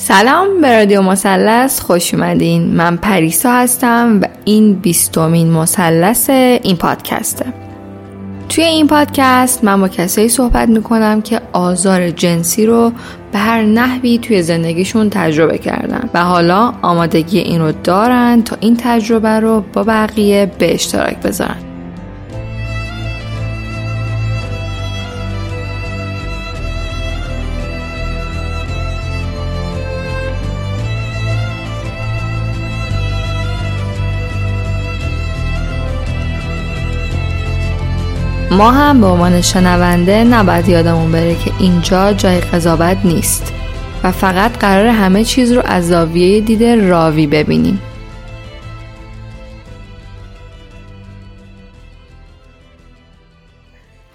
سلام به رادیو مثلث خوش اومدین. من پریسا هستم و این بیستمین مثلث این پادکسته. توی این پادکست من با کسایی صحبت می‌کنم که آزار جنسی رو به هر نحوی توی زندگیشون تجربه کردن و حالا آمادگی این رو دارن تا این تجربه رو با بقیه به اشتراک بذارن. ما هم به عنوان شنونده نباید یادمون بره که اینجا جای قضاوت نیست و فقط قرار همه چیز رو از زاویه دید راوی ببینیم.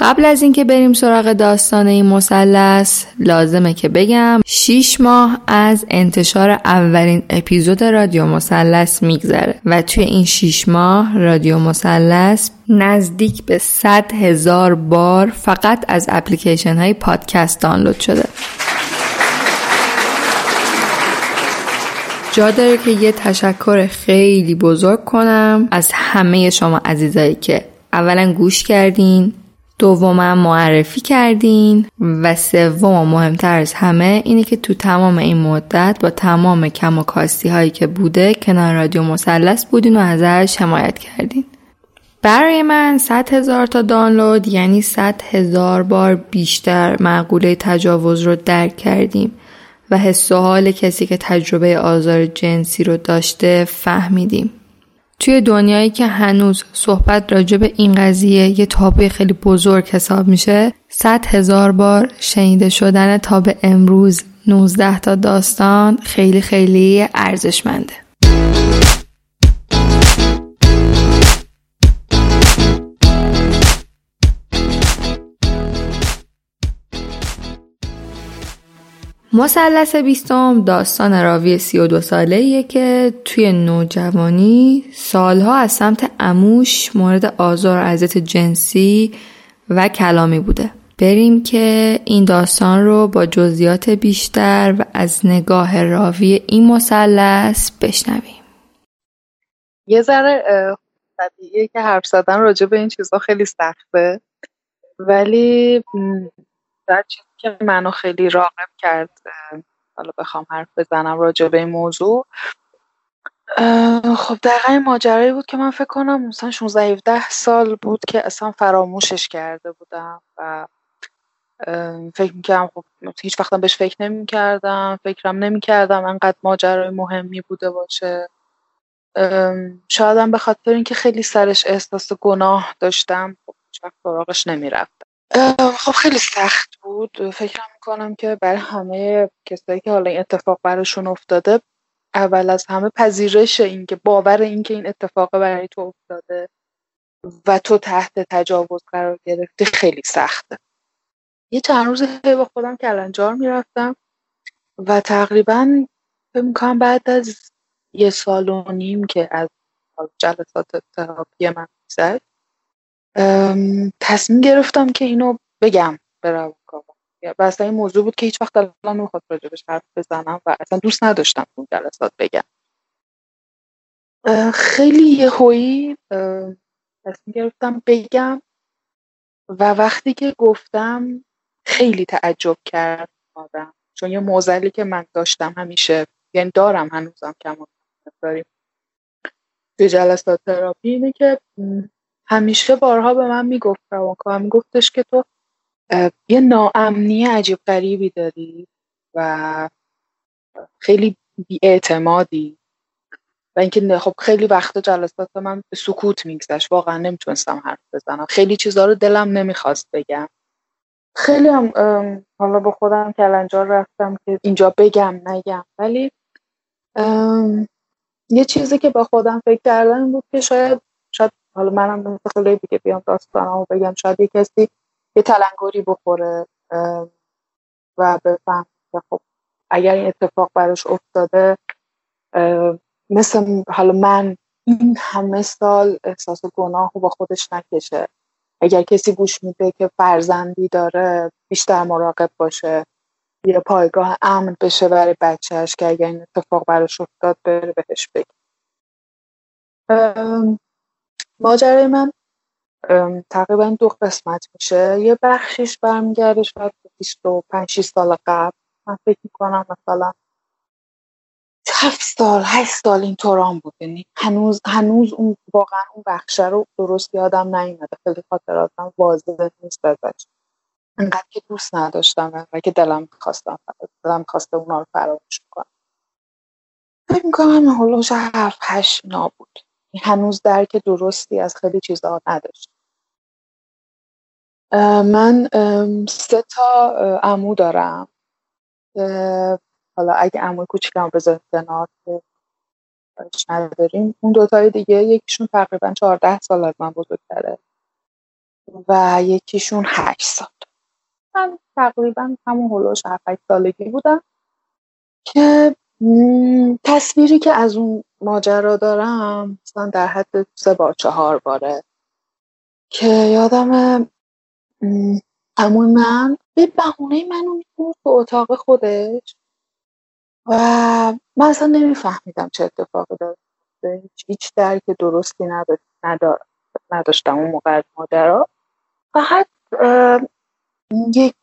قبل از اینکه بریم سراغ داستان این مثلث لازمه که بگم 6 ماه از انتشار اولین اپیزود رادیو مثلث میگذره و توی این 6 ماه رادیو مثلث نزدیک به 100 هزار بار فقط از اپلیکیشن های پادکست دانلود شده. جا داره که یه تشکر خیلی بزرگ کنم از همه شما عزیزایی که اولا گوش کردین دوما معرفی کردین و سوم مهمتر از همه اینه که تو تمام این مدت با تمام کم و کاستی هایی که بوده کنار رادیو مثلث بودین و ازش حمایت کردین. برای من 100 هزار تا دانلود یعنی 100 هزار بار بیشتر معقوله تجاوز رو درک کردیم و حس و حال کسی که تجربه آزار جنسی رو داشته فهمیدیم. توی دنیایی که هنوز صحبت راجع به این قضیه یه تابوی خیلی بزرگ حساب میشه صد هزار بار شنیده شدن تا به امروز 19 تا داستان خیلی خیلی ارزشمنده. مثلث بیستم داستان راوی 32 ساله ایه که توی نوجوانی سالها از سمت اموش مورد آزار و اذیت جنسی و کلامی بوده. بریم که این داستان رو با جزئیات بیشتر و از نگاه راوی این مثلث بشنویم. یه ذره طبیعیه که حرف زدن راجع به این چیزها خیلی سخته. ولی در چیزی که منو خیلی راقب کرد حالا بخوام حرف بزنم راجع به این موضوع. خب دقیقا این ماجرایی بود که من فکر کنم مثلا 16 17 سال بود که اصلا فراموشش کرده بودم و فکر می‌کردم خب هیچ وقتم بهش فکر نمی‌کردم فکرم نمی‌کردم انقدر ماجرای مهمی بوده باشه. شایدم به خاطر اینکه خیلی سرش احساس گناه داشتم خب هیچ وقت سراغش نمی‌رفتم. خب خیلی سخت بود. فکر می‌کنم که برای همه کسایی که حالا این اتفاق براشون افتاده اول از همه پذیرش اینکه باور اینکه این اتفاق برای تو افتاده و تو تحت تجاوز قرار گرفتی خیلی سخته. یه چند روز با خودم کلنجار می‌رفتم و تقریبا فکر می‌کنم بعد از یه سال و نیم که از جلسات تراپی من می‌زد تصمیم گرفتم که اینو بگم به روانکاوم و اصلا این موضوع بود که هیچ وقت الان نمی‌خواد راجبش حرف بزنم و اصلا دوست نداشتم اون جلسات بگم. خیلی یهویی تصمیم گرفتم بگم و وقتی که گفتم خیلی تعجب کرد آدم. چون یه موزلی که من داشتم همیشه یعنی دارم هنوزم کم داریم توی جلسات تراپی اینه که همیشه بارها به من می‌گفت روانکاو میگفتش که تو یه ناامنی عجیب غریبی داری و خیلی بیاعتمادی. و اینکه خب خیلی وقت جلسات من به سکوت میگذشت. واقعا نمی‌تونستم حرف بزنم. خیلی چیزها رو دلم نمی‌خواست بگم. خیلی هم حالا با خودم کلنجار رفتم که اینجا بگم نگم. ولی یه چیزی که با خودم فکر کردم بود که شاید حالا منم مثل خیلی دیگه بیام داستانمو بگم. شاید یه کسی یه تلنگری بخوره و بفهم که خب اگر این اتفاق براش افتاده مثل حالا من این همه سال احساس گناه با خودش نکشه. اگر کسی گوش میده که فرزندی داره بیشتر مراقب باشه یه پایگاه امن بشه برای بچهش که اگر این اتفاق براش افتاد بره بهش بگه. ماجرای من تقریبا دو قسمت میشه. یه بخشیش برمیگرده شاید 25 سال قبل. من فکر می‌کنم مثلا هفت سال هشت سال این طوران بود. یعنی هنوز هنوز اون واقعا اون بخشه رو درست یادم نیومده. خیلی خاطراتم واضح نیست ازش. انقدر که دوست نداشتم و که دلم خواستم دلم خواسته اونا رو فراموش کنم. فکر می‌کنم هلوش هفت هشت نابود هنوز درک درستی از خیلی چیزها نداشت. من سه تا امو دارم. حالا اگه عموی کوچیکم بذاریم کنار نداریم. اون دوتای دیگه یکیشون تقریبا 14 سال از من بزرگتره و یکیشون 8 سال. من تقریبا همون هلوش 7 سالگی بودم که تصویری که از اون ماجرا دارم. مثلا در حد سه بار چهار باره. که یادم امون من به بهونه منو می‌کنه تو اتاق خودش. و من اصلا نمیفهمیدم چه اتفاقی داره هیچ, درک درستی نداشت نداشتم اون موقع از مادرها فقط یک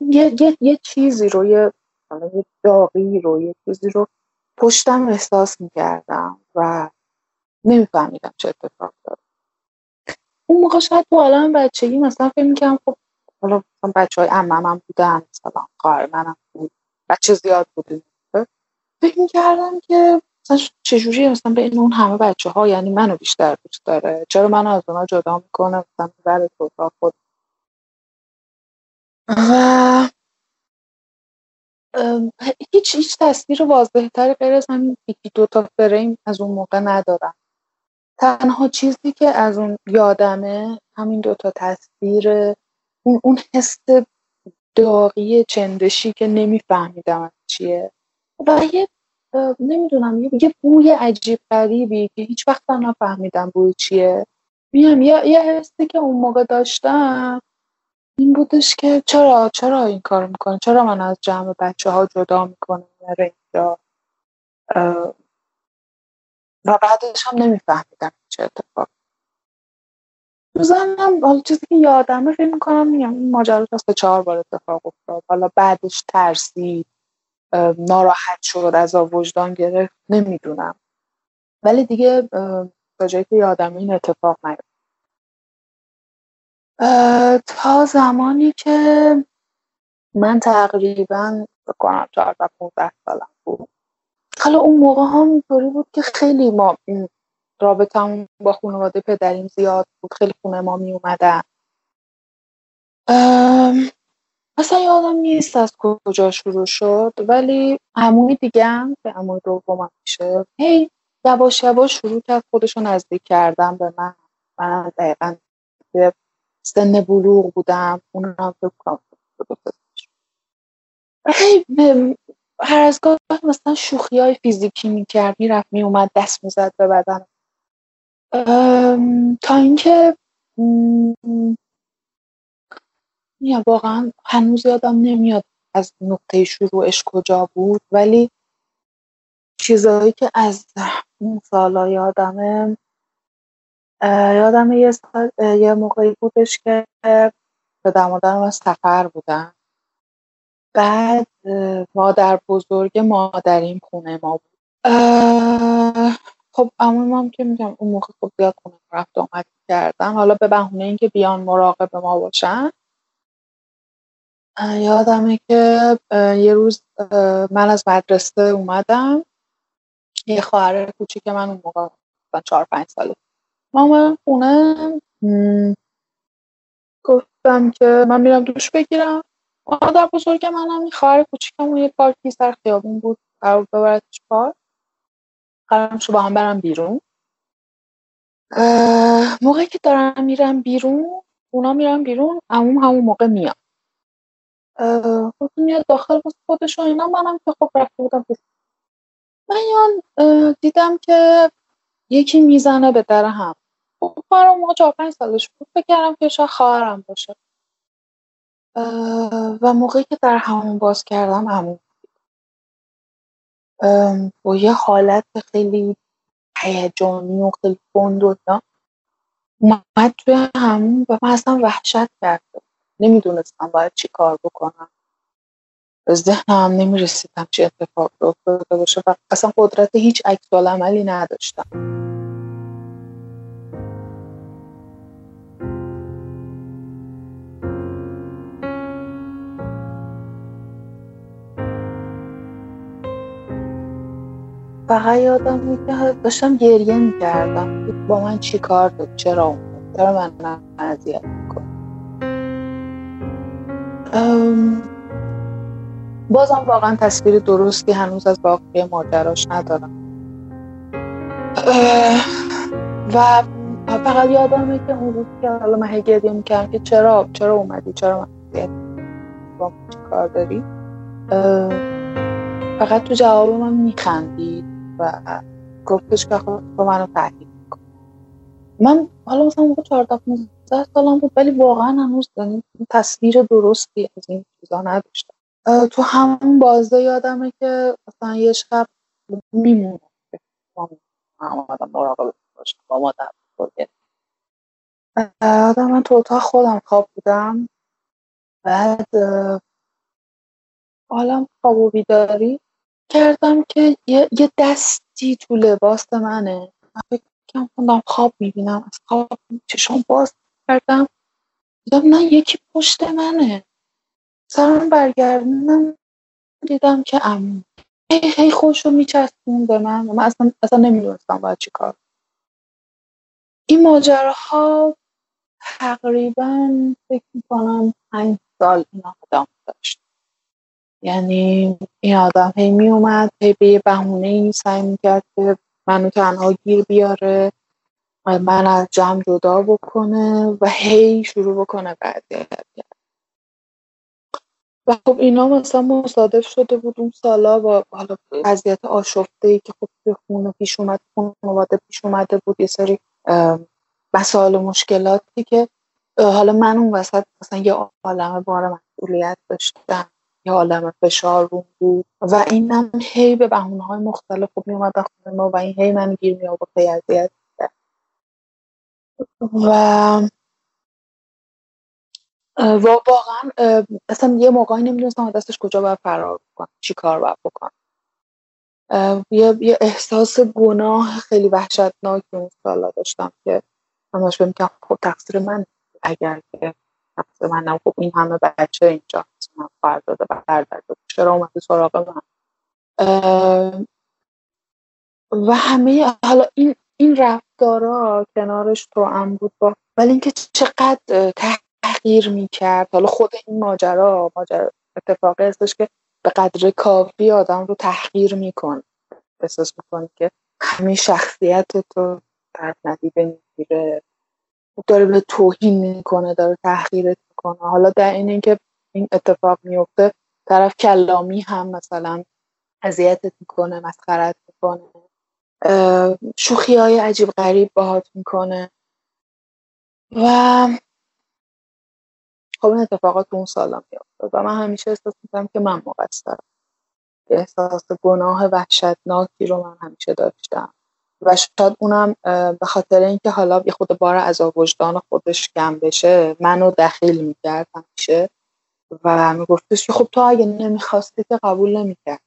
یه،, یه،, یه چیزی رو یه داغی رو یه چیزی رو پشتم احساس می‌کردم و نمیفهمیدم چه اتفاق داره اون موقع شاید تو عالم بچگی مثلا فکر می‌کنم خب حالا بچه های امم بودن مثلا خواهر منم بود بچه زیاد بودیم. فکر می‌کردم که مثلا چجوری مثلا بین اون همه بچه ها یعنی منو بیشتر دوست داره. چرا منو از اونا جدا می‌کنه مثلا می‌بره تو خود. و هیچ هیچ تصویر واضح تری غیر از همین یکی دو تا فریم از اون موقع ندارم. تنها چیزی که از اون یادمه همین دو تا تصویر اون اون حس داغی چندشی که نمیفهمیدم چیه. و یه نمی‌دونم یه بوی عجیب غریبی که هیچ وقت نفهمیدم بوی چیه. میام یه یه حسی که اون موقع داشتم این بودش که چرا چرا این کار می‌کنه؟ چرا من از جمع بچه ها جدا می‌کنه میاره اینجا و بعدش هم نمیفهمیدم چه اتفاق زنم حالا چیزی که یادمه فکر می‌کنم میگم این ماجرا تا چهار بار اتفاق افتاد. حالا بعدش ترسید ناراحت شد از وجدان گرفت نمی‌دونم. ولی دیگه تا جایی که یادم این اتفاق نیفت تا زمانی که من تقریبا بکنم چهارده پونزده سالم بود. حالا اون موقع هم اینطوری بود که خیلی ما رابطه با خانواده پدریم زیاد بود خیلی خونه ما می اومدن اصلا یادم نیست از کجا شروع شد ولی عموی دیگه هم که عموی دومم میشه هی یواش یواش شروع کرد خودشو نزدیک کردم به من. من دقیقا به سن بلوغ بودم اونم فکر کنم هی هر از گاه مثلا شوخی های فیزیکی می‌کرد می‌رفت میومد دست می‌زد به بدن. تا اینکه یا واقعا هنوز یادم نمیاد از نقطه شروعش کجا بود ولی چیزهایی که از اون سالا یادمه یادم یه, یه موقعی بودش که پدر مادرم از سفر بودن بعد مادر بزرگ مادریم خونه ما بود. خب هم که میگم اون موقع خب زیاد خونه رفت آمد کردن حالا به بهونه اینکه بیان مراقب ما باشن. یادمه که یه روز من از مدرسه اومدم. یه خواهر کوچیک من اون موقع چهار پنج ساله ما اومدم خونه گفتم که من میرم دوش بگیرم. مادر بزرگ منم خواهر کوچیکم یه پارکی سر خیابون بود قرار ببردش پارک. قرارم شو با هم برم بیرون. موقعی که دارم میرم بیرون اونا میرم بیرون همون همون موقع میاد خب میاد داخل واسه خودش و اینا. منم که خب رفته بودم من دیدم که یکی می‌زنه به در هم. خب خواهرم موقع چهار پنج سالش بود. فکر کردم که شاید خواهرم باشه. و موقعی که در همون باز کردم همون با یه حالت خیلی هیجانی و خیلی بند و اومد توی همون و من اصلا وحشت کرده نمی‌دونستم باید چی کار بکنم. به ذهنم نمی‌رسیدم چه اتفاق افتاده باشه و اصلا قدرت هیچ عکس عملی نداشتم. فقط یادم که داشتم گریه می‌کردم. با من چی کار داد؟ چرا اومد؟ چرا من اذیت می‌کنه؟ بازم واقعا تصویر درستی هنوز از واقعی ماجراش ندارم. و فقط یادمه که اون روز که حالا من گریه می‌کردم که چرا چرا اومدی؟ چرا من با چی کار داری؟ فقط تو جواب من میخندید و گفتش که با منو تحلیل کن من حالا مثلا موقع 14 15 سالم بود ولی واقعا هنوز یعنی تصویر درستی از این چیزا نداشتم. تو همون بازه یادمه که مثلا یه شب باشم با مادر آدم من تو اتاق خودم خواب بودم. بعد حالا خواب و بیداری. کردم که یه, یه دستی تو لباس منه. من فکر خوندم خواب می‌بینم. از خواب چشم باز کردم. دیدم نه یکی پشت منه. سرم برگردنم دیدم که ام هی هی خوش رو میچستون به من من اصلا, اصلا نمی‌دونستم باید چی کار این ماجراها تقریبا فکر می‌کنم پنج سال این آدم داشت. یعنی این آدم هی می اومد هی به یه بهونه ای سعی می‌کرد که منو تنها گیر بیاره من از جمع جدا بکنه و هی شروع بکنه بعد و خب اینا مثلا مصادف شده بود اون سالا با حالا وضعیت آشفته ای که خب توی خونه پیش اومد خانواده پیش اومده بود یه سری مسائل و مشکلاتی که حالا من اون وسط مثلا یه عالم بار مسئولیت داشتم. یه عالم فشار روم بود. و اینم هی به بهونه های مختلف خب میومد خونه ما و این هی من گیر می آورد هی و و واقعا اصلا یه موقعی نمی‌دونستم دستش کجا باید فرار بکنم چی کار باید بکنم. یه, یه احساس گناه خیلی وحشتناک اون سالا داشتم که همش بهم که خب تقصیر من اگر تقصیر من نه خب این همه بچه اینجا من خواهر داده برادر داده. چرا اومده سراغ من؟ و همه حالا این این رفتارا کنارش تو هم بود با ولی اینکه چقدر تحقیر می‌کرد. حالا خود این ماجرا ماجرا اتفاقی هستش که به قدر کافی آدم رو تحقیر می‌کنه. احساس می‌کنی که همه شخصیت تو در ندیده می‌گیره. داره به توهین می‌کنه داره تحقیرت می‌کنه. حالا در این اینکه این اتفاق میفته طرف کلامی هم مثلا اذیتت می‌کنه مسخرت می‌کنه. شوخی های عجیب غریب باهات می‌کنه. و خب این اتفاقات اون سالا میافتاد و من همیشه احساس می‌کنم که من مقصرم احساس گناه وحشتناکی رو من همیشه داشتم. و شاید اونم به خاطر اینکه حالا یه خود بار از وجدان خودش کم بشه منو دخیل می‌کرد همیشه و میگفتش که خب تو اگه نمی‌خواستی که قبول نمی‌کرد.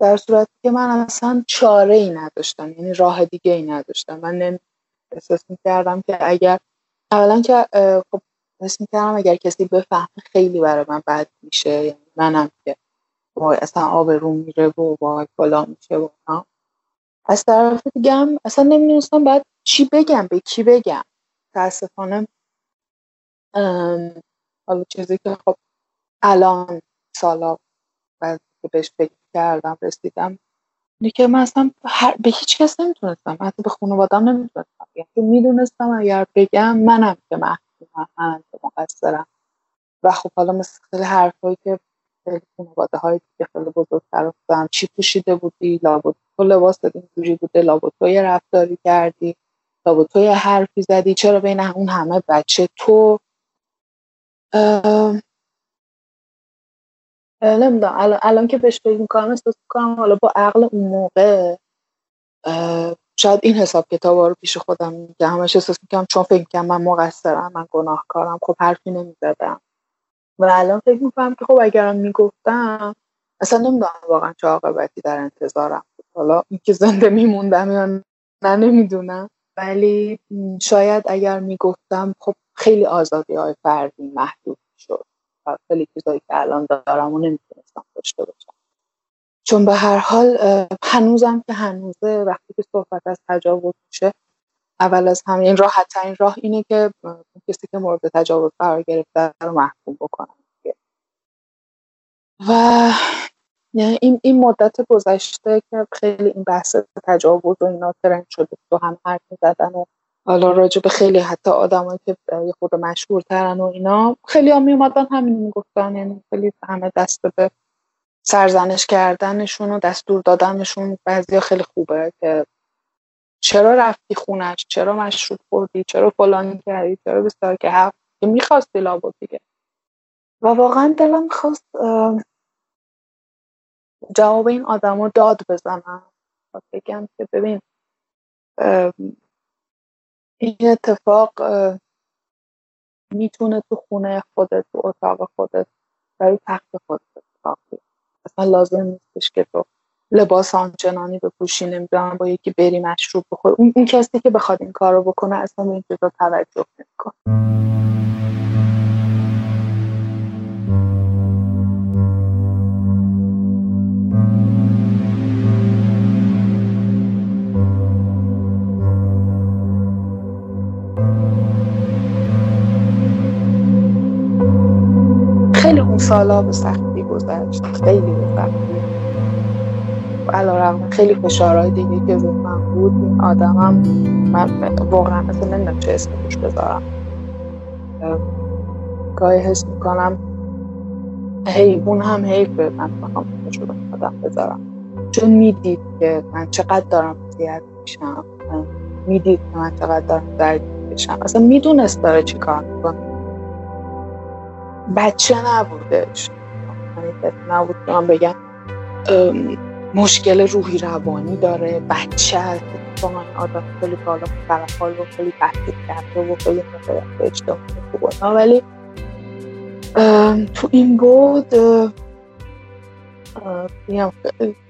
در صورتی که من اصلا چاره ای نداشتم یعنی راه دیگه ای نداشتم. من احساس می‌کردم که اگر اولا که خب احساس می‌کردم اگر کسی بفهمه خیلی برای من بد میشه یعنی منم که وای اصلا آب رو میره و وای کلا میشه و از طرف دیگه هم اصلا نمی‌دونستم باید چی بگم به کی بگم. تاسفانه حالا چیزی که خب الان سالا بعد که بهش فکر کردم رسیدم اینه که من اصلا هر... به هیچ کس نمی‌تونستم. حتی به خانوادم نمی‌تونستم. که می‌دونستم اگر بگم منم که محکومم من که مقصرم. و خب حالا مثل حرفایی که خانواده های دیگه خیلی بزرگتر افتادم چی پوشیده بودی؟ لابد تو لباس اینجوری بوده؟ لابد تو یه رفتاری کردی؟ لابد تو یه حرفی زدی؟ چرا بین اون همه بچه تو؟ نمی‌دونم. الان, الان که بهش فکر می‌کنم احساس می‌کنم حالا با عقل اون موقع شاید این حساب کتاب رو پیش خودم میگم همش احساس می‌کنم چون فکر می‌کنم من مقصرم من گناهکارم. خب حرفی نمی‌زدم. و الان فکر می‌کنم که خب اگرم می‌گفتم اصلا نمی‌دونم واقعا چه عاقبتی در انتظارم بود. حالا اینکه زنده میموندم یا نه نمی‌دونم. ولی شاید اگر می‌گفتم خب خیلی آزادی های فردی محدود شد و خیلی چیزایی که الان دارم و نمی‌تونستم داشته باشم. چون به هر حال هنوزم که هنوزه وقتی که صحبت از تجاوز میشه اول از همه این راحت ترین راه اینه که کسی که مورد تجاوز قرار گرفته رو محکوم بکنن و یعنی این, این مدت گذشته که خیلی این بحث تجاوز و اینا ترند شده تو هم حرف زدن و حالا راجع به خیلی حتی آدمایی که یه خود مشهورترن و اینا خیلی هم میومدن همین می‌گفتن یعنی خیلی همه دست به سرزنش کردنشون و دستور دادنشون بعضیا خیلی خوبه که چرا رفتی خونش؟ چرا مشروب خوردی؟ چرا فلان کردی؟ چرا بسیار که حق که می‌خواستی لابد دیگه. و واقعا دلم خواست جواب این آدم رو داد بزنم. بگم که ببین این اتفاق می‌تونه تو خونه خودت تو اتاق خودت برای تخت خودت اتفاق اصلا لازم نیستش که تو لباس آنچنانی بپوشی نمی‌دونم با یکی بری مشروب بخور. اون, این کسی که بخواد این کار رو بکنه اصلا به این چیزا توجه نمی‌کنه. خیلی اون سالا به سختی گذشت. خیلی به سختی. علا رقم خیلی فشارهای دیگه که رو من بود این آدمم من واقعا مثلا نمی‌دونم چه اسم روش بذارم. گاهی حس می‌کنم حیوان هم حیفه من بخوام رو آدم بذارم. چون می‌دید که من چقدر دارم زیاد میشم. می‌دید که من چقدر دارم درد میشم اصلا می‌دونست داره چی کار می‌کنه. بچه نبودش. نبود که من بگم مشکل روحی روانی داره بچه هست من آدم خیلی بالا حال و خیلی تحقیق کرده و خیلی موقعیت اجتماعی خوبه ولی تو این بود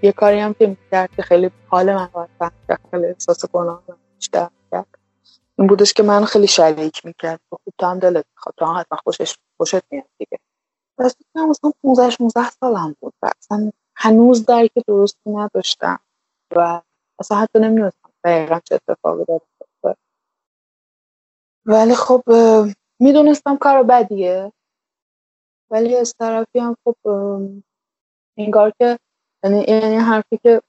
یه کاری هم که می‌کرد که خیلی حال من رو خیلی احساس گناه بیشتر کرد این بودش که من خیلی شریک می‌کرد. خب تو هم دلت می‌خواد تو هم حتما خوشش خوشت میاد دیگه. پس من مثلا 15 16 سالم بود و اصلا هنوز درک درستی نداشتم و اصلا حتی نمی‌دونستم دقیقا چه اتفاقی داره ولی خب می‌دونستم کار بدیه. ولی از طرفی هم خب انگار که یعنی یعنی حرفی که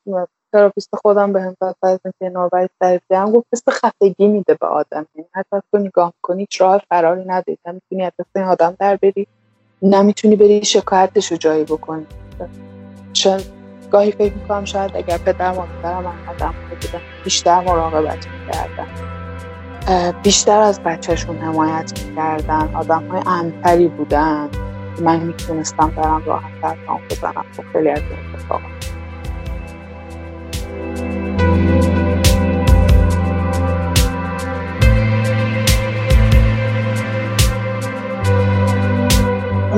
تراپیست خودم به هم از که نوبری تعریف کردم گفت مثل خفگی میده به آدم. یعنی حتی تو نگاه کنی راه فراری نداری. نمی‌تونی از این آدم در بری. نمی‌تونی بری شکایتش رو جایی بکنی. شاید گاهی فکر می‌کنم شاید اگر پدر مادرم من آدم بودن بیشتر مراقبت می‌کردن. بیشتر از بچهشون حمایت می‌کردن. آدم های امتری بودن. من می‌تونستم برم راحت در بزنم. خب خیلی از این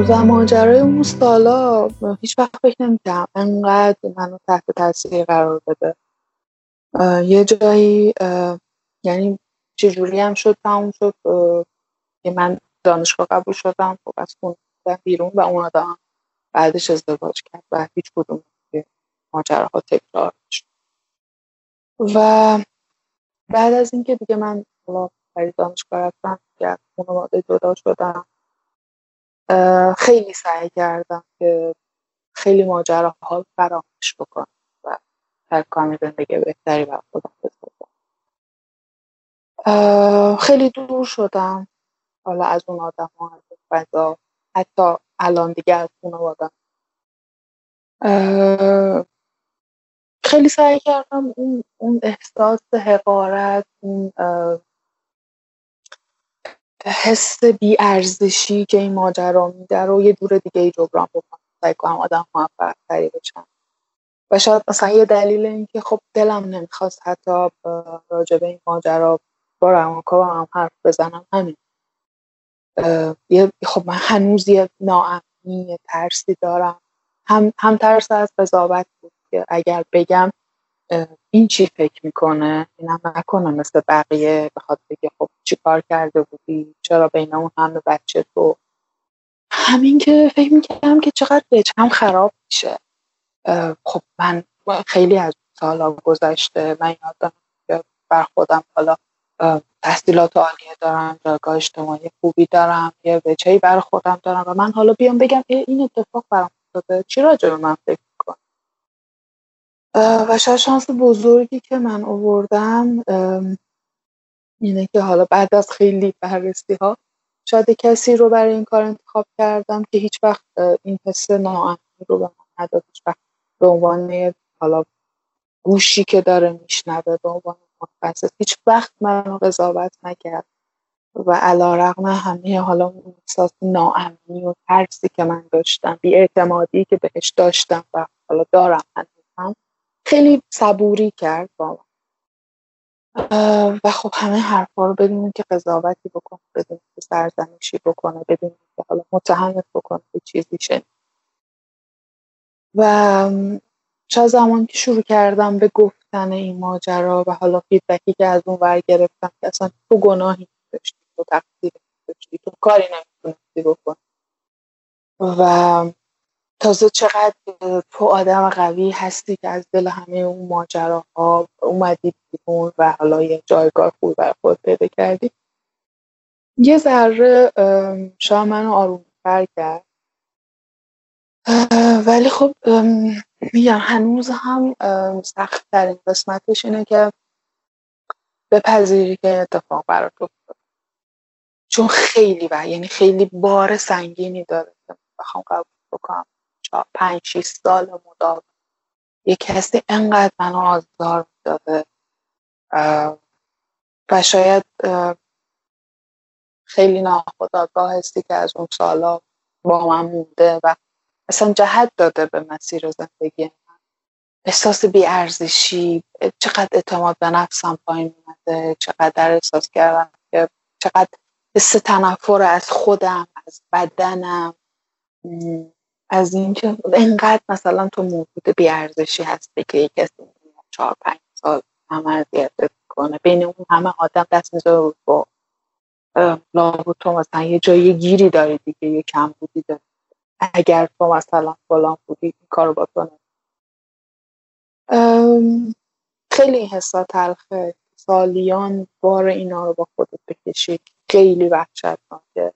و ماجرای اون سالا هیچ وقت فکر نمی‌کردم انقدر منو تحت تاثیر قرار بده. یه جایی یعنی چجوری هم شد تموم شد. که من دانشگاه قبول شدم خب از خونه بیرون و اون آدم بعدش ازدواج کرد و هیچ کدوم ماجراها تکرار شد و بعد از اینکه دیگه من برای دانشگاه رفتم که از خانواده جدا شدم. خیلی سعی کردم که خیلی ماجراها فراموش بکنم و هر کامی زندگی بهتری بر خودم بسازم. خیلی دور شدم. حالا از اون آدم ها از اون فضا حتی الان دیگه از خانوادم. خیلی سعی کردم اون, اون احساس حقارت اون حس بیارزشی که این ماجرا میده رو یه دور دیگه ای جبران بکنم. سعی کنم آدم موفق تری بشم. و شاید مثلا یه دلیل این که خب دلم نمی‌خواست حتی راجع به این ماجرا با روانکاو هم حرف بزنم همین. خب من هنوز یه ناامنی ترسی دارم. هم, هم ترس از قضاوت بود که اگر بگم این چی فکر می‌کنه؟ اینم نکنه مثل بقیه بخواد بگه خب چی کار کرده بودی؟ چرا بین اون همه بچه تو؟ همین که فکر می‌کردم که چقدر هم خراب میشه. خب من خیلی از سالا گذشته من یادم بر خودم حالا تحصیلات عالیه دارم جایگاه اجتماعی خوبی دارم یه وجهی بر خودم دارم و من حالا بیام بگم این اتفاق برام افتاده. چی راجع به من فکر و شاید شانس بزرگی که من آوردم اینه که حالا بعد از خیلی بررسی ها شاید کسی رو برای این کار انتخاب کردم که هیچ وقت این حس ناامنی رو به من نداد هیچ وقت به عنوان حالا گوشی که داره میشنوه به عنوان متخصص هیچ وقت منو قضاوت نکرد. و علا رقم همه حالا احساس ناامنی و ترسی که من داشتم بی اعتمادی که بهش داشتم و حالا دارم هم خیلی صبوری کرد با من و خب همه حرفا رو بدونیم که قضاوتی بکنه بدونیم که سرزنشی بکنه بدونیم که حالا متهمت بکنه به چیزی شد و چه زمان که شروع کردم به گفتن این ماجرا و حالا فیدبکی که از اون ور گرفتم که اصلا تو گناهی داشتی تو تقصیر داشتی تو کاری نمی‌تونستی بکن و تازه چقدر تو آدم قوی هستی که از دل همه اون ماجراها اومدی بیرون و حالا یه جایگاه خوب بر خود پیدا کردی. یه ذره شاید منو آروم کرد. ولی خب میگم هنوز هم سخت ترین قسمتش اینه که بپذیری که اتفاق برات افتاد چون خیلی و یعنی خیلی بار سنگینی داره بخوام قبول بکنم. پنج شیش سال مدام. یه کسی انقدر منو آزار داده و شاید خیلی ناخداگاه هستی که از اون سالا با من مونده و اصلا جهت داده به مسیر زندگی من. احساس بیارزشی چقدر اعتماد به نفسم پایین اومده چقدر احساس کردم که چقدر حس تنفر از خودم از بدنم. از اینکه انقدر مثلا تو موجود بیارزشی هستی که یک کسی چهار پنج سال همه اذیت کنه بین اون همه آدم دست می‌ذاره با لابو تو مثلا یه جایی گیری داری دیگه یه کم بودی داری. اگر تو مثلا فلان بودی این کارو با تو خیلی حسا تلخه. سالیان بار اینا رو با خودت بکشی. خیلی وحشتناکه.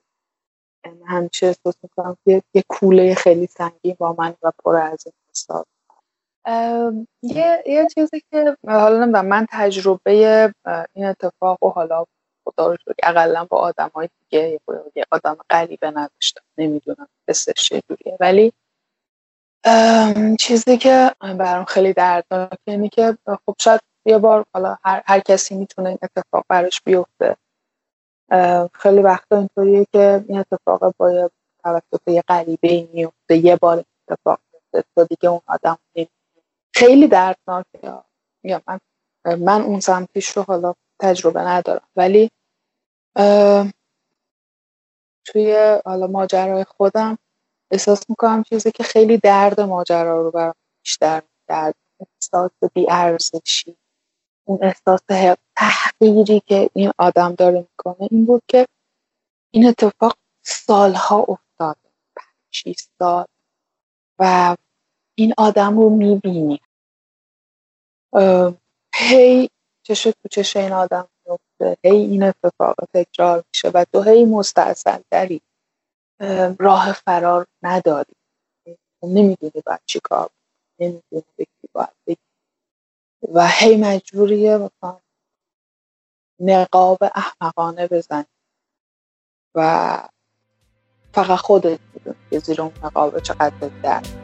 همیشه احساس می‌کنم که یه کوله خیلی سنگین با من و پر از این یه یه چیزی که حالا نمی‌دونم من تجربه این اتفاق و حالا خدا رو اقلا با آدم های دیگه یه آدم غریبه نداشتم نمی‌دونم حسش چجوریه ولی چیزی که برام خیلی دردناکه اینه که خب شاید یه بار حالا هر, هر کسی می‌تونه این اتفاق براش بیفته. خیلی وقتا اینطوریه که این اتفاق با توسط یه غریبه میفته یه بار اتفاق میفته تو دیگه اون آدم خیلی دردناکه. یا من من اون سمتیش رو حالا تجربه ندارم. ولی توی حالا ماجرای خودم احساس می‌کنم چیزی که خیلی درد ماجرا رو برام بیشتر درد احساس بیارزشی. اون احساس تحقیری که این آدم داره می‌کنه این بود که این اتفاق سالها افتاده پنج سال و این آدم رو می‌بینی. هی چش تو چش این آدم میفته هی این اتفاق تکرار میشه و تو هی مستاصل داری راه فرار نداری. نمی‌دونی باید چی کار نمی‌دونی به کی باید و هی مجبوریه مثلا نقاب احمقانه بزنی. و فقط خودت می‌دونی که زیر اون نقابه چقدر درد.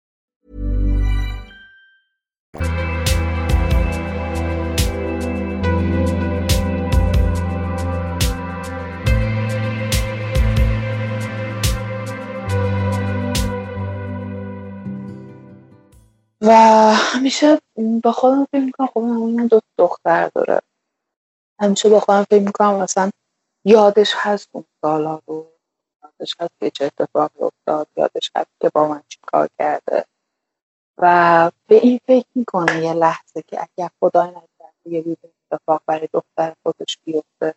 و همیشه با خودم فکر می‌کنم خب من دو دختر داره. همیشه با خودم فکر می‌کنم مثلا یادش هست اون سالا رو یادش هست که چه اتفاقی افتاد یادش هست که با من چی کار کرده. و به این فکر می‌کنه یه لحظه که اگر خدای نکرده یه روز اتفاق برای دختر خودش بیفته.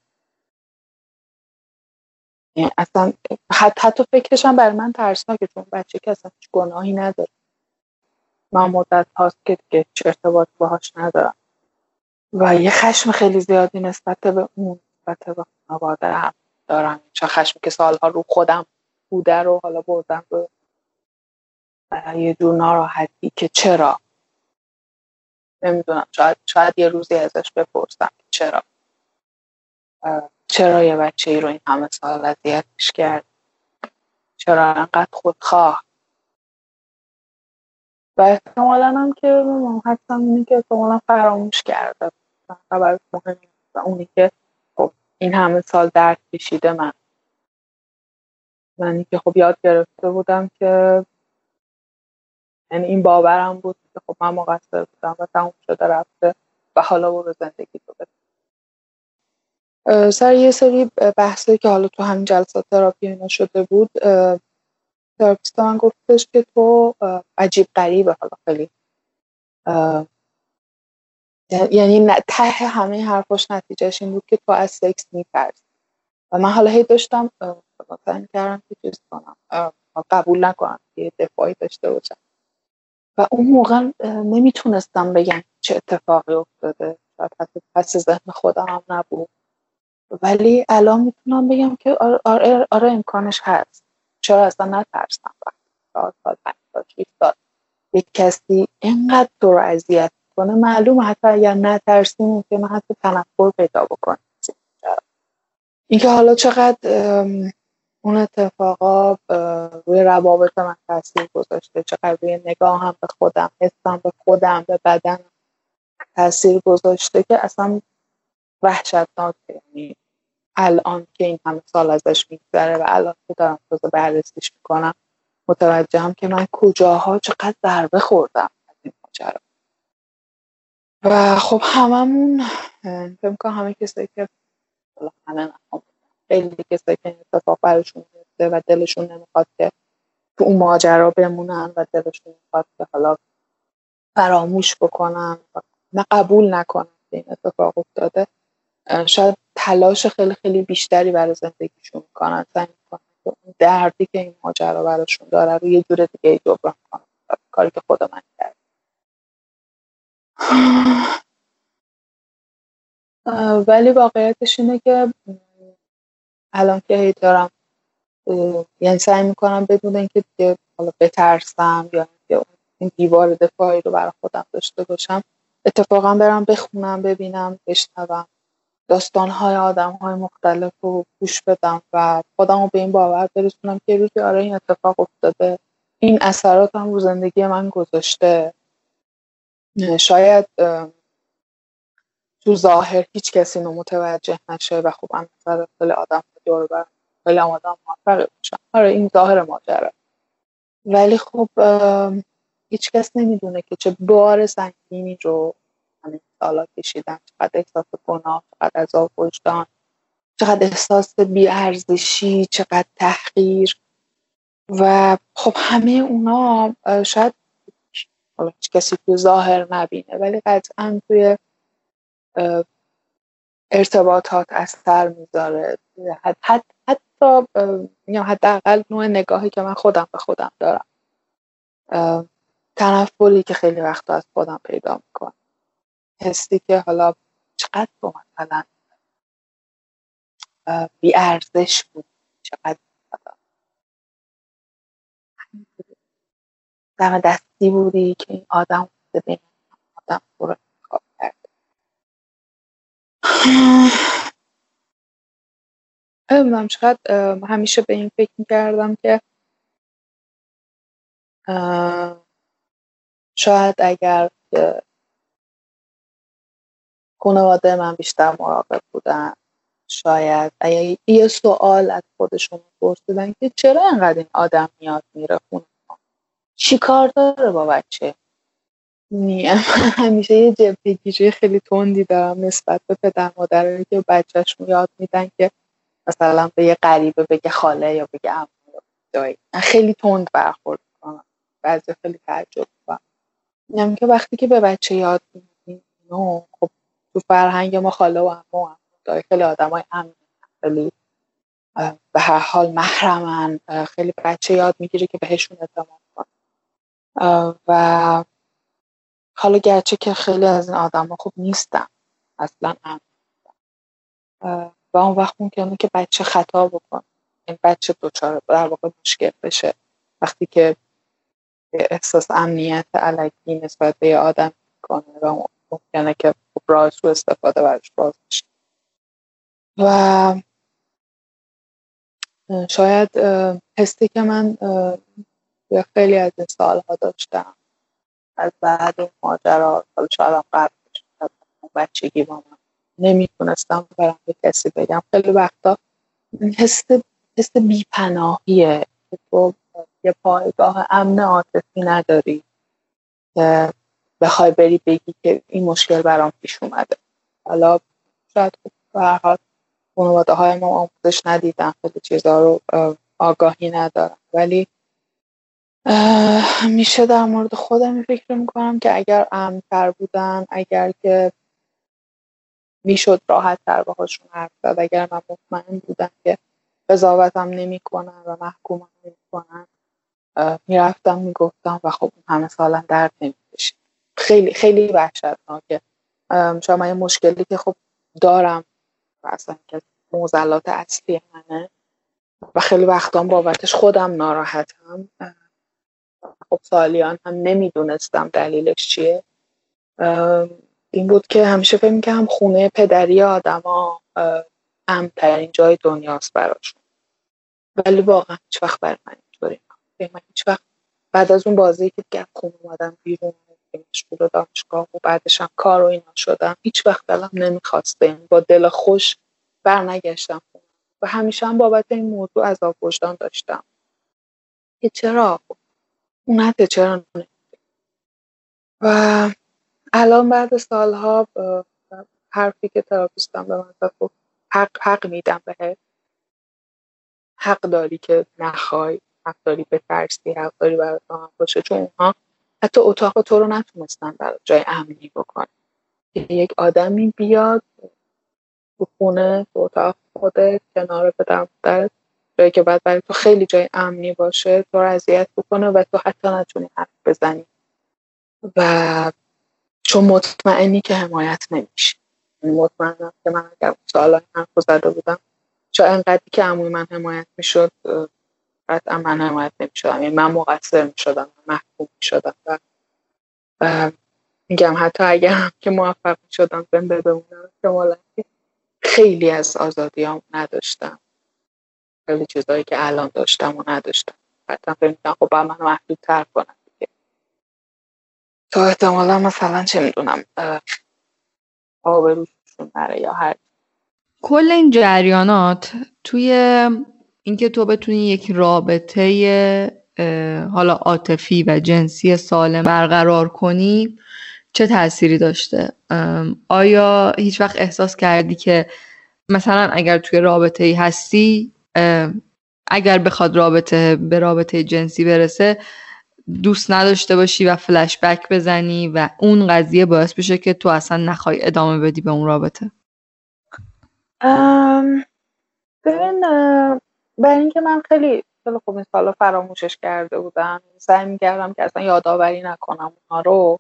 یعنی اصلا حتی, حتی فکرش هم برای من ترسناکه چون بچه که اصلا هیچ گناهی نداره. من مدت هاست که دیگه ارتباط باهاش ندارم. و یه خشم خیلی زیادی نسبت به اون نسبت به خانواده هم دارم. چه خشمی که سالها رو خودم بوده رو حالا بردم به یه جور ناراحتی که چرا؟ نمی‌دونم. شاید, شاید یه روزی ازش بپرسم چرا. چرا یه بچه ای رو این همه سال اذیتش کرد؟ چرا انقدر خودخواه؟ و احتمالا هم که حدسم اینه که احتمالا فراموش کرده. خبر مهم و اونی که خب این همه سال درد کشیده من. منی که خب یاد گرفته بودم که یعنی این باورم بود که خب من مقصر بودم و تموم شده رفته و حالا برو زندگی تو بده. سر یه سری بحثی که حالا تو همین جلسات تراپی اینا شده بود تراپیست من گفتش که تو عجیب غریبه حالا خیلی. یعنی ته همه حرفاش نتیجهش این بود که تو از سکس میترسی. و من حالا هی داشتم مثلا کردم که چیز کنم. قبول نکنم که دفاعی داشته باشم. و اون موقع نمی‌تونستم بگم چه اتفاقی افتاده. شاید حتی پس ذهن خودم هم نبود. ولی الان می‌تونم بگم که آره, آره, آره امکانش هست. چرا اصلا نترسم وقتی چهار سال پنج سال یک کسی اینقدر تو رو اذیت کنه معلوم حتی اگر نترسی ممکنه حتی تنفر پیدا بکنه اینکه حالا چقدر اون اتفاقا روی روابط من تاثیر گذاشته چقدر روی نگاه هم به خودم حسم به خودم به بدنم تاثیر گذاشته که اصلا وحشتناکه. یعنی الان که این همه سال ازش میگذره و الان که دارم تازه بررسیش می‌کنم متوجهم که من کجاها چقدر ضربه خوردم از این ماجرا. و خب هممون فکر کنم همه کسایی که همه خیلی کسایی که اتفاق براشون میفته و دلشون نمی‌خواد که تو اون ماجرا بمونن و دلشون می‌خواد که حالا فراموش بکنن و نه قبول نکنن که این اتفاق افتاده. شاید تلاش خیلی خیلی بیشتری برای زندگیشون می‌کنن. سعی می‌کنن که اون دردی که این ماجرا براشون داره رو یه جور دیگه جبران کنن. کاری که خود من کرد ولی واقعیتش اینه که الان که هی دارم یعنی سعی می‌کنم بدون اینکه حالا بترسم یا اینکه این دیوار دفاعی رو برای خودم داشته باشم اتفاقا برم بخونم ببینم بشنوم. داستانهای آدم های مختلف رو گوش بدم و خودم رو به این باور برسونم که روزی آره این اتفاق افتاده. این اثرات هم رو زندگی من گذاشته. شاید تو ظاهر هیچ کسی اینو متوجه نشه و خب من نظر خیلی آدم دور برم خیلی آدم موفقی باشم آره این ظاهر ماجرا ولی خب هیچ کس نمی‌دونه که چه بار سنگینی رو سالا کشیدم چقدر احساس گناه چقدر عذاب وجدان. چقدر احساس بیارزشی چقدر تحقیر. و خب همه اونا شاید حالا کسی تو ظاهر نبینه ولی قطعا توی ارتباطات اثر می‌ذاره. حتی حتی حداقل نوع نگاهی که من خودم به خودم دارم. تنفری که خیلی وقت از خودم پیدا می‌کنم. حسی که حالا چقدر تو مثلا بی ارزش بود چقدر دم دستی بودی که این آدم بین آدم رو انتخاب کرده. نمی‌دونم چقدر همیشه به این فکر می‌کردم که شاید اگر خانواده من بیشتر مراقب بودن. شاید. اگه یه سوال از خودشون پرسیدن که چرا انقدر این آدم میاد میره خونه؟ چی کار داره با بچه؟ نیم همیشه یه جبهگیری خیلی تندی دارم نسبت به پدر مادرایی که بچهشون یاد میدن که مثلا به یه غریبه بگه خاله یا بگه عمو دایی خیلی تند برخورد کنم بعضی خیلی تعجب کنم که وقتی که به بچه یاد میدیم خب تو فرهنگ ما خاله و عمو هم. خیلی آدمای امن خیلی به هر حال محرمن. خیلی بچه یاد می‌گیره که بهشون اعتماد کنه. و حالا گرچه که خیلی از این آدم ها خوب نیستن. اصلا امن و اون وقت ممکنه که بچه خطا بکنه. این بچه دوچاره در واقع مشکل بشه. وقتی که احساس امنیت علکی نسبت به آدم کنه و ممکنه که راه سو استفاده برش باز بشه و شاید حسی که من خیلی از این سالها داشتم از بعد این ماجرا حالا شاید هم بچگی با من نمی‌تونستم برم به کسی بگم. خیلی وقتا حس حس بیپناهیه که تو یه پایگاه امن عاطفی نداری. بخوای بری بگی که این مشکل برام پیش اومده. حالا شاید به هر حال خانواده های ما آموزش ندیدن خیلی چیزها رو آگاهی ندارم ولی میشه در مورد خودم فکر می‌کنم که اگر امنتر بودن اگر که می‌شد راحت تر باهاشون حرف زد اگر من مطمئن بودم که قضاوتم نمی‌کنن و محکومم نمی‌کنن می‌رفتم می‌گفتم و خب همه سالا درد نمی‌کشید. خیلی خیلی وحشتناکه. شاید من یه مشکلی که خب دارم و اصلا که موزلات اصلی منه و خیلی وقتام بابتش خودم ناراحتم. خب سالیان هم نمی‌دونستم دلیلش چیه. این بود که همیشه فکر می‌کردم خونه پدری آدما امترین جای دنیاست براشون ولی واقعا هیچ وقت برای من اینطوری من هیچ وقت بعد از اون بازی که دیگه خونه اومدم بیرون مشغول دانشگاه و بعدش هم کار و اینا شدم. هیچ وقت دلم نمی‌خواسته با دل خوش برنگشتم. و همیشه هم بابت این موضوع عذاب وجدان داشتم. که چرا؟ اونت چرا و الان بعد سالها حرفی که تراپیستم به من گفت حق حق میدم بهت. حق داری که نخوای. حق داری بترسی. حق داری برای هم باشه. چون اونها حتی اتاق تو رو نتونستن برای جای امنی بکن یک آدمی بیاد تو خونه تو اتاق خودت کنار پدر مادرت جایی که بعد برای تو خیلی جای امنی باشه تو رو اذیت بکنه و تو حتی نتونی حرف بزنی. و چون مطمئنی که حمایت نمیشه. یعنی مطمئنم که من اگر سالا حرف زده بودم چون انقدری که عموی من حمایت می‌شد قطعا من حمایت نمی‌شدم. یعنی من مقصر می‌شدم محکوم می‌شدم. و میگم حتی اگر هم که موفق می‌شدم زنده بمونم احتمالا خیلی از آزادی هم نداشتم. خیلی چیزهایی که الان داشتم و نداشتم. قطعا فکر می‌کنم خب من تر کنم دیگه. تا احتمالا مثلا چه می‌دونم آبروشون نره یا هر کل این جریانات توی اینکه تو بتونی یک رابطه حالا عاطفی و جنسی سالم برقرار کنی چه تأثیری داشته؟ آیا هیچ وقت احساس کردی که مثلا اگر توی رابطه ای هستی اگر بخواد رابطه به رابطه جنسی برسه دوست نداشته باشی و فلش بک بزنی و اون قضیه باعث بشه که تو اصلا نخوای ادامه بدی به اون رابطه؟ ببین برای اینکه من خیلی خیلی خوب این سالا فراموشش کرده بودم. سعی می‌کردم که اصلا یادآوری نکنم اونها رو.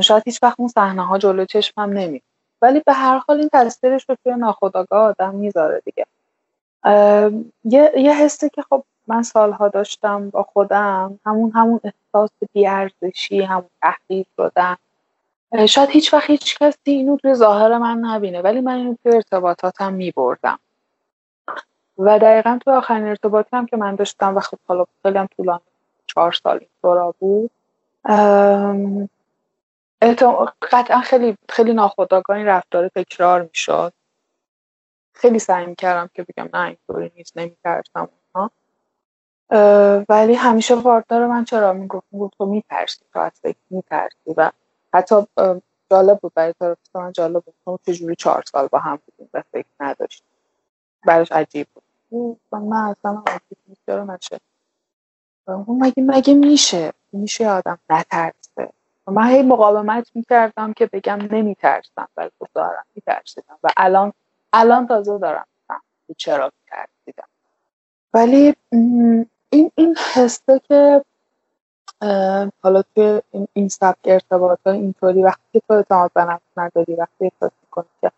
شاید هیچ وقت اون صحنه ها جلو چشمم نمی ولی به هر حال این تصویرش رو توی ناخداگاه آدم می‌ذاره دیگه. یه, یه حسی که خب من سالها داشتم با خودم همون همون احساس بیارزشی همون تحقیر شدن شاید هیچ وقت هیچ کسی اینو توی ظاهر من نبینه ولی من اینو توی ارتباطاتم میبردم. و دقیقا تو آخرین ارتباطی هم که من داشتم و خب حالا خیلی هم طولانی چهار سال اینطورا بود. قطعا خیلی خیلی ناخداگاه این رفتار تکرار می‌شد. خیلی سعی می‌کردم که بگم نه اینطوری نیست نمیترسم اونها. ولی همیشه پارتنر من چرا می‌گفت؟ می‌گفت تو میترسی تو از فکر میترسی و حتی جالب بود برای طرف من جالب بود. چجوری چهار سال با هم بودیم و فکر نداشتیم. براش عجیب بود. من اصلا چرا نشه؟ مگه مگه میشه؟ میشه آدم نترسه. من هی مقاومت می‌کردم که بگم نمیترسم ولی خب دارم. میترسیدم. و الان الان تازه دارم چرا میترسیدم. ولی این این حسه که حالا توی این سبک ارتباط اینطوری وقتی تو اعتماد به نفس نداری وقتی احساس می‌کنی که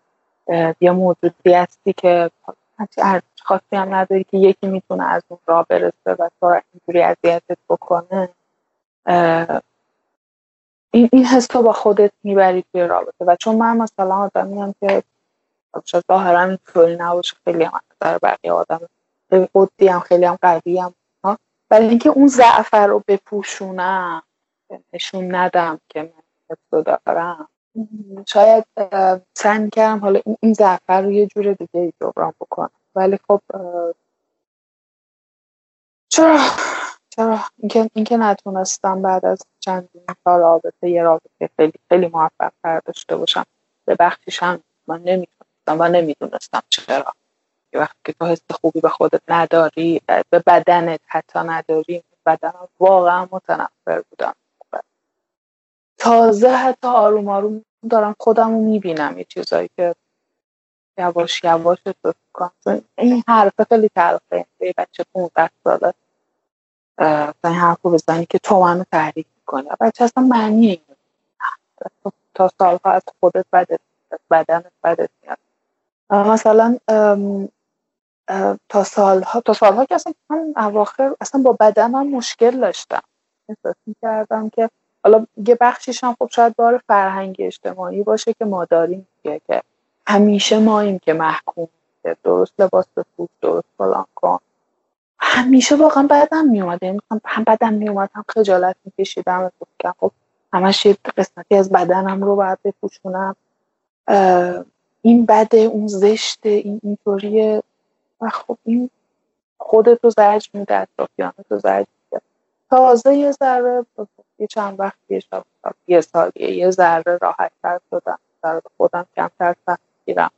یه موجودی هستی که هرچی خاصی هم نداری که یکی می‌تونه از اون راه برسه و تو اینطوری اذیتت بکنه این این حس با خودت می‌بری توی رابطه. و چون من مثلا آدمی هم که شاید ظاهرا اینطوری نباشه خیلی هم در بقیه آدم خیلی قدی هم خیلی هم قوی هم ولی اینکه اون ضعف رو بپوشونم نشون ندم که من تو دارم. شاید سعی کردم حالا این ضعف رو یه جور دیگه جبران بکنم. ولی خب چرا؟ چرا؟ اینکه اینکه نتونستم بعد از چند سال رابطه یه رابطه خیلی خیلی موفق تر داشته باشم. به بخشیش هم من نمی‌تونستم و نمی‌دونستم چرا. وقتی که تو حس خوبی به خودت نداری به بدنت حتی نداری بدن واقعا متنفر بودم. تازه حتی آروم آروم دارم خودم رو می‌بینم یه چیزایی که یواش یواش کنم این حرف خیلی تلخه به بچه 15 ساله این حرف رو بزنی که تو منو تحریک می‌کنی. بچه اصلا معنی تو تا سالها از خودت بدت بدنت بدت میاد. مثلا تا سالها تا سالها که اصلا من اواخر اصلا با بدنم مشکل داشتم. احساس کردم که حالا یه بخشیش هم خب شاید بار فرهنگ اجتماعی باشه که ما داریم که همیشه ماییم که محکوم که درست لباس بپوش درست فلان کن همیشه واقعا بدم میومد یعنی هم بدم میومد هم خجالت میکشیدم. که خب همش یه قسمتی از بدنم رو باید بپوشونم. این بده اون زشته این اینطوریه. و خب این خودتو زرج میده اطرافیانه تو زرج تازه یه ذره یه چند وقت یه یه سال یه ذره راحت تر شدم ذره خودم کمتر سخت گیرم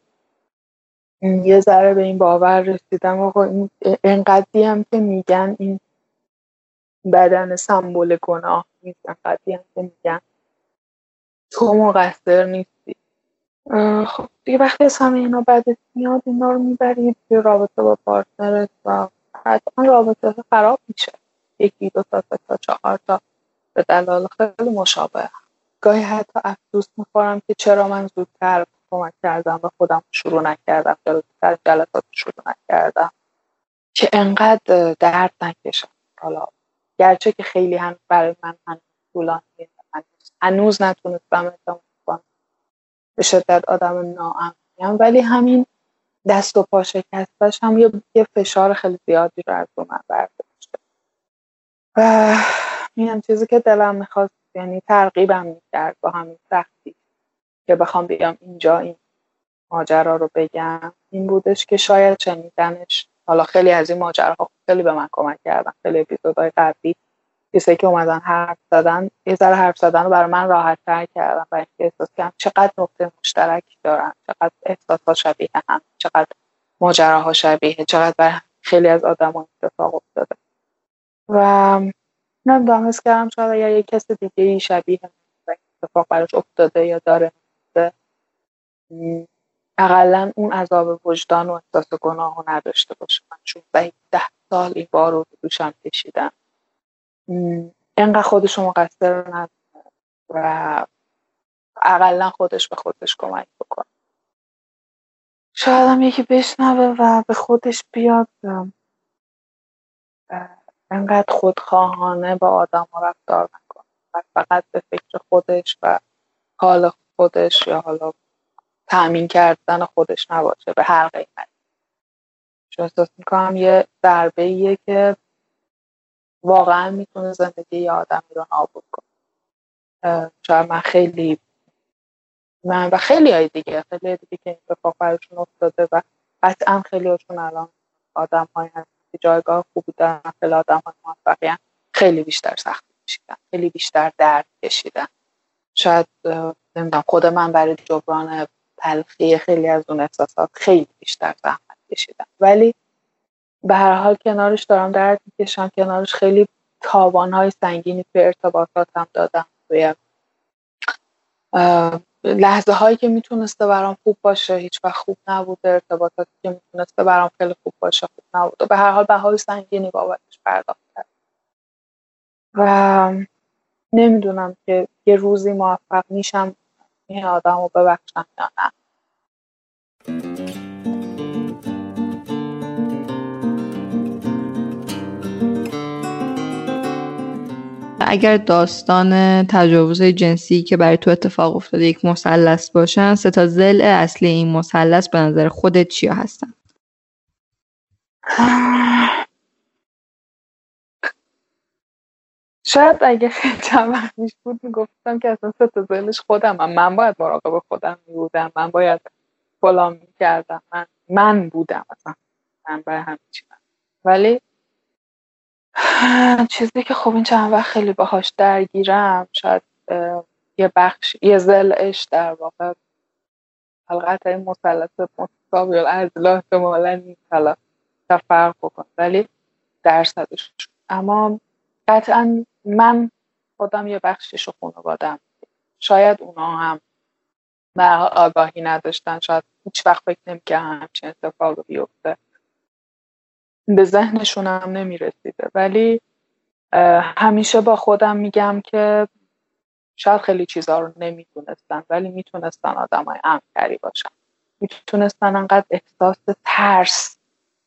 یه ذره به این باور رسیدم آقا این انقدری هم که میگن این بدن سمبل گناه نیست. انقدری هم که میگن تو مقصر نیستی. خب دیگه وقتی از همه اینا بدت میاد اینا رو می‌بری توی رابطه با پارتنرت و حتما رابطه خراب میشه. یکی دو تا تا چهار تا. به دلال خیلی مشابه. گاهی حتی افسوس می‌خورم که چرا من زودتر کمک کردم و خودم شروع نکردم زودتر جلسات شروع نکردم. که انقدر درد نکشم. حالا گرچه که خیلی هم برای من هنوز طولانی هنوز نتونستم ادامه کنم. به شدت آدم ناامنیم. ولی همین دست و پا شکستش هم یه فشار خیلی زیادی رو از من برداشته و این چیزی که دلم می‌خواست یعنی ترغیبم می‌کرد با همین سختی که بخوام بیام اینجا این ماجرا رو بگم. این بودش که شاید شنیدنش حالا خیلی از این ماجراها خیلی به من کمک کردن. خیلی اپیزودهای قبلی کسی که اومدن حرف زدن یه ذره حرف زدن رو برای من راحت تر کردن و اینکه احساس کردم چقدر نقطه مشترک دارن چقدر احساسات شبیه هم چقدر ماجراها شبیه چقدر برای خیلی از آدم اتفاق افتاده. و نمی‌دونم حس کردم شاید یا یه کس دیگه ای شبیه اتفاق براش افتاده یا داره اقلا اون عذاب وجدان و احساس گناه رو نداشته باشه. من چون ده سال این بار رو دوشم کشیدم. اینقدر خودش رو مقصر نداره و اقلا خودش به خودش کمک بکنه. شاید هم یکی بشنوه و به خودش بیاد. انقدر خودخواهانه با آدم ها رفتار نکنه. فقط به فکر خودش و حال خودش یا حالا تأمین کردن خودش نباشه به هر قیمت چون احساس می‌کنم یه ضربه ایه که واقعا می‌تونه زندگی یه آدمی رو نابود کنه. شاید من خیلی من و خیلی های دیگه خیلی دیگه که این اتفاق براشون افتاده و قطعا خیلی هاشون الان آدم های که جایگاه خوبی دارن خیلی آدم های خیلی بیشتر سخت کشیدن خیلی بیشتر درد کشیدن. شاید نمی‌دونم خود من برای جبران تلخی خیلی از اون احساسات خیلی بیشتر زحمت کشیدم. ولی به هر حال کنارش دارم درد می‌کشم کنارش خیلی تاوانهای سنگینی به ارتباطاتم دادم توی لحظه هایی که می‌تونسته برام خوب باشه هیچ وقت خوب نبوده ارتباطاتی که می‌تونسته برام خیلی خوب باشه خوب نبوده. به هر حال بهای سنگینی بابتش پرداخت کرد. و نمی‌دونم که یه روزی موفق میشم این آدم رو ببخشم یا نه. اگر داستان تجاوز جنسی که برای تو اتفاق افتاده یک مثلث باشن سه تا زل اصلی این مثلث به نظر خودت چیا هستن؟ شاید اگه خیلی چند وقت بود می‌گفتم که اصلا سه تا زلش خودم هم. من باید مراقب خودم میبودم. من باید فلان می‌کردم. من من بودم اصلا. من برای همین ولی چیزی که خب این چند وقت خیلی باهاش درگیرم شاید یه بخش یه زلش در واقع. حلقت این مسلط متساوی الازلا احتمالا نیست حالا فرق بکن ولی درصدش. اما قطعا من خودم یه بخشش رو خانوادم شاید اونا هم به آگاهی نداشتن شاید هیچ وقت فکر نمی‌کردن همچین اتفاق بیفته. به ذهنشون هم نمی‌رسیده. ولی همیشه با خودم میگم که شاید خیلی چیزها رو نمی‌دونستن ولی می‌تونستن آدم های امتری باشن. می‌تونستن انقدر احساس ترس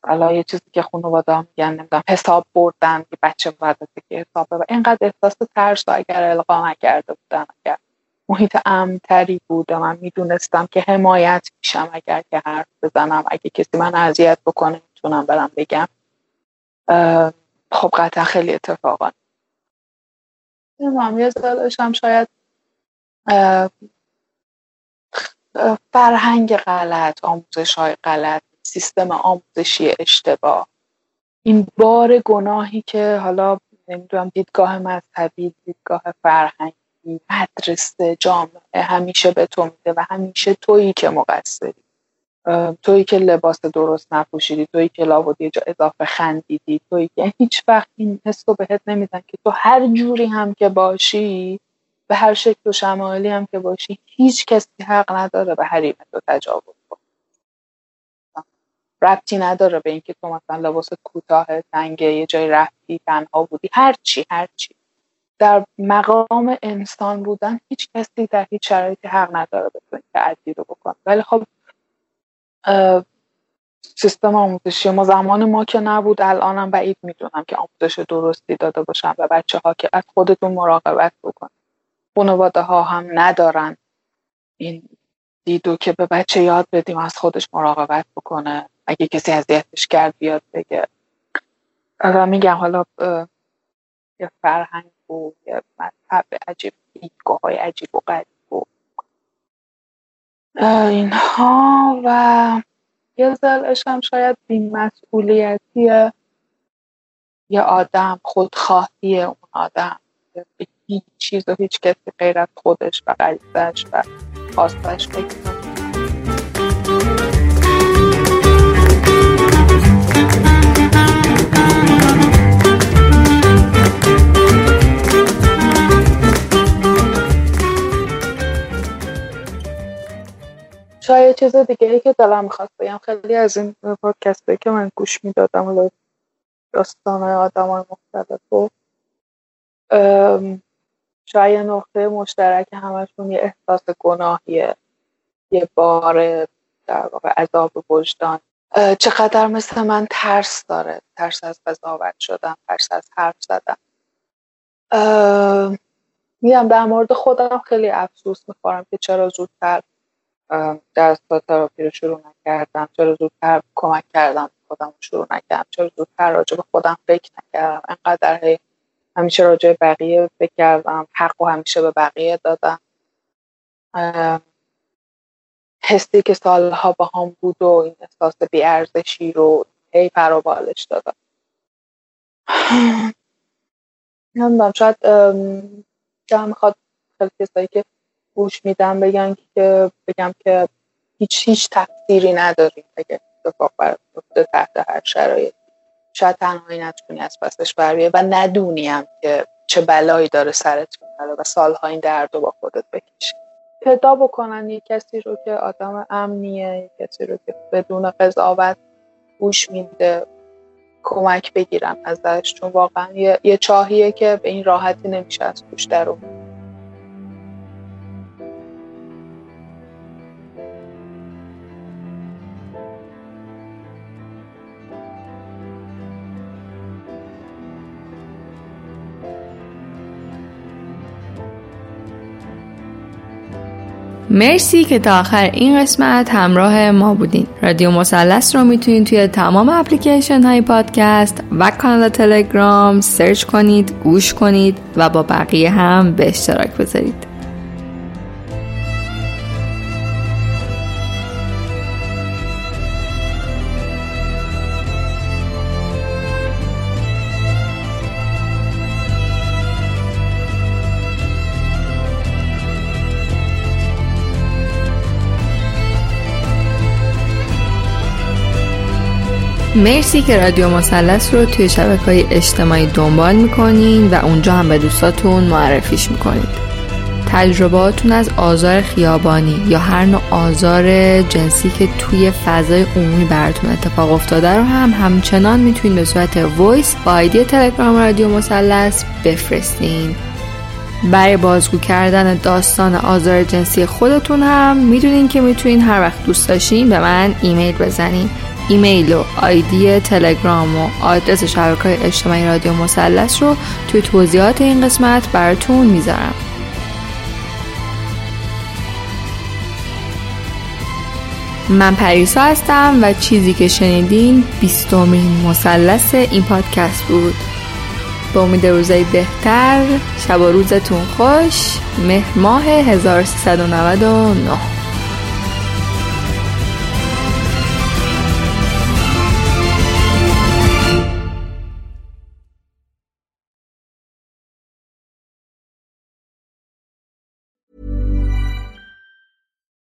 حالا یه چیزی که خانواده میگن نمی‌دونم حساب بردن که بچه باید که حساب و اینقدر احساس ترس رو اگر القا نکرده بودن اگر محیط امتری بود و من می‌دونستم که حمایت میشم اگر که حرف بزنم اگه کسی من اذیت بکنه. می‌تونم برم بگم. خب قطعا خیلی اتفاقا. نمی‌دونم یه هم شاید فرهنگ غلط آموزش های غلط سیستم آموزشی اشتباه. این بار گناهی که حالا نمی‌دونم دیدگاه مذهبی دیدگاه فرهنگی مدرسه جامعه همیشه به تو میده و همیشه تویی که مقصری. تویی که لباس درست نپوشیدی تویی که لابد یه جا اضافه خندیدی تویی که هیچ وقت این حس رو بهت نمیدن که تو هر جوری هم که باشی به هر شکل و شمالی هم که باشی هیچ کسی حق نداره به حریم تو تجاوز کنه. ربطی نداره به اینکه تو مثلا لباس کوتاه تنگه یه جای رفتی تنها بودی هر چی هر چی. در مقام انسان بودن هیچ کسی در هیچ شرایطی حق نداره به تو رو بکنه. ولی خب سیستم آموزشی ما زمان ما که نبود الانم بعید می‌دونم که آموزش درستی داده باشن و بچه ها که از خودتون مراقبت بکن. خانواده ها هم ندارن این دیدو که به بچه یاد بدیم از خودش مراقبت بکنه. اگه کسی اذیتش کرد بیاد بگه. و میگم حالا یه فرهنگ و یه مذهب عجیب دیدگاه های عجیب و غریب. اینها و یه زلش هم شاید بیمسئولیتی یه آدم خودخواهی اون آدم. هیچ چیز و هیچ کسی غیر از خودش و غریزش و خواستش بکنه شاید چیز دیگه ای که دلم می‌خواست بگم خیلی از این پادکست که من گوش می‌دادم ولی داستان آدم های مختلف و شاید نقطه مشترک همشون یه احساس گناهیه یه بار در واقع عذاب وجدان. چقدر مثل من ترس داره ترس از قضاوت شدن ترس از حرف زدن. میگم در مورد خودم خیلی افسوس می‌خورم که چرا زودتر درس تراپی رو شروع نکردم. چرا زودتر کمک کردم خودم رو شروع نکردم. چرا زودتر راجع به خودم فکر نکردم. انقدر همیشه راجع به بقیه فکر کردم. حق و همیشه به بقیه دادم. حسی که سالها با هم بود و این احساس بیارزشی رو هی پروبالش دادم. نمی‌دونم شاید دلم می‌خواد خیلی کسایی که گوش میدم بگن که بگم که هیچ هیچ تفسیری نداریم اگه اتفاق برافته تحت هر شرایط شاید تنهایی نتونی از پسش بر و ندونیم که چه بلایی داره سرت میاره و سالها این درد رو با خودت بکشی. پیدا بکنن یک کسی رو که آدم امنیه یک کسی رو که بدون قضاوت گوش میده کمک بگیرن ازش. چون واقعا یه, یه چاهیه که به این راحتی نمیشه از توش در مرسی که تا آخر این قسمت همراه ما بودین. رادیو مثلث رو می‌تونید توی تمام اپلیکیشن های پادکست و کانال تلگرام سرچ کنید گوش کنید و با بقیه هم به اشتراک بذارید. مرسی که رادیو مثلث رو توی شبکه های اجتماعی دنبال می‌کنین و اونجا هم به دوستاتون معرفیش می‌کنید تجربهاتون از آزار خیابانی یا هر نوع آزار جنسی که توی فضای عمومی براتون اتفاق افتاده رو هم همچنان می‌تونید به صورت voice با آیدی تلگرام رادیو مثلث بفرستین. برای بازگو کردن داستان آزار جنسی خودتون هم می‌دونین که می‌تونین هر وقت دوست داشتین به من ایمیل بزنین. ایمیل و آیدی تلگرام و آدرس شبکه های اجتماعی رادیو مثلث رو توی توضیحات این قسمت براتون می‌ذارم. من پریسا هستم و چیزی که شنیدین بیستمین مثلث این پادکست بود. به امید روزای بهتر شب و روزتون خوش مهر ماه 1399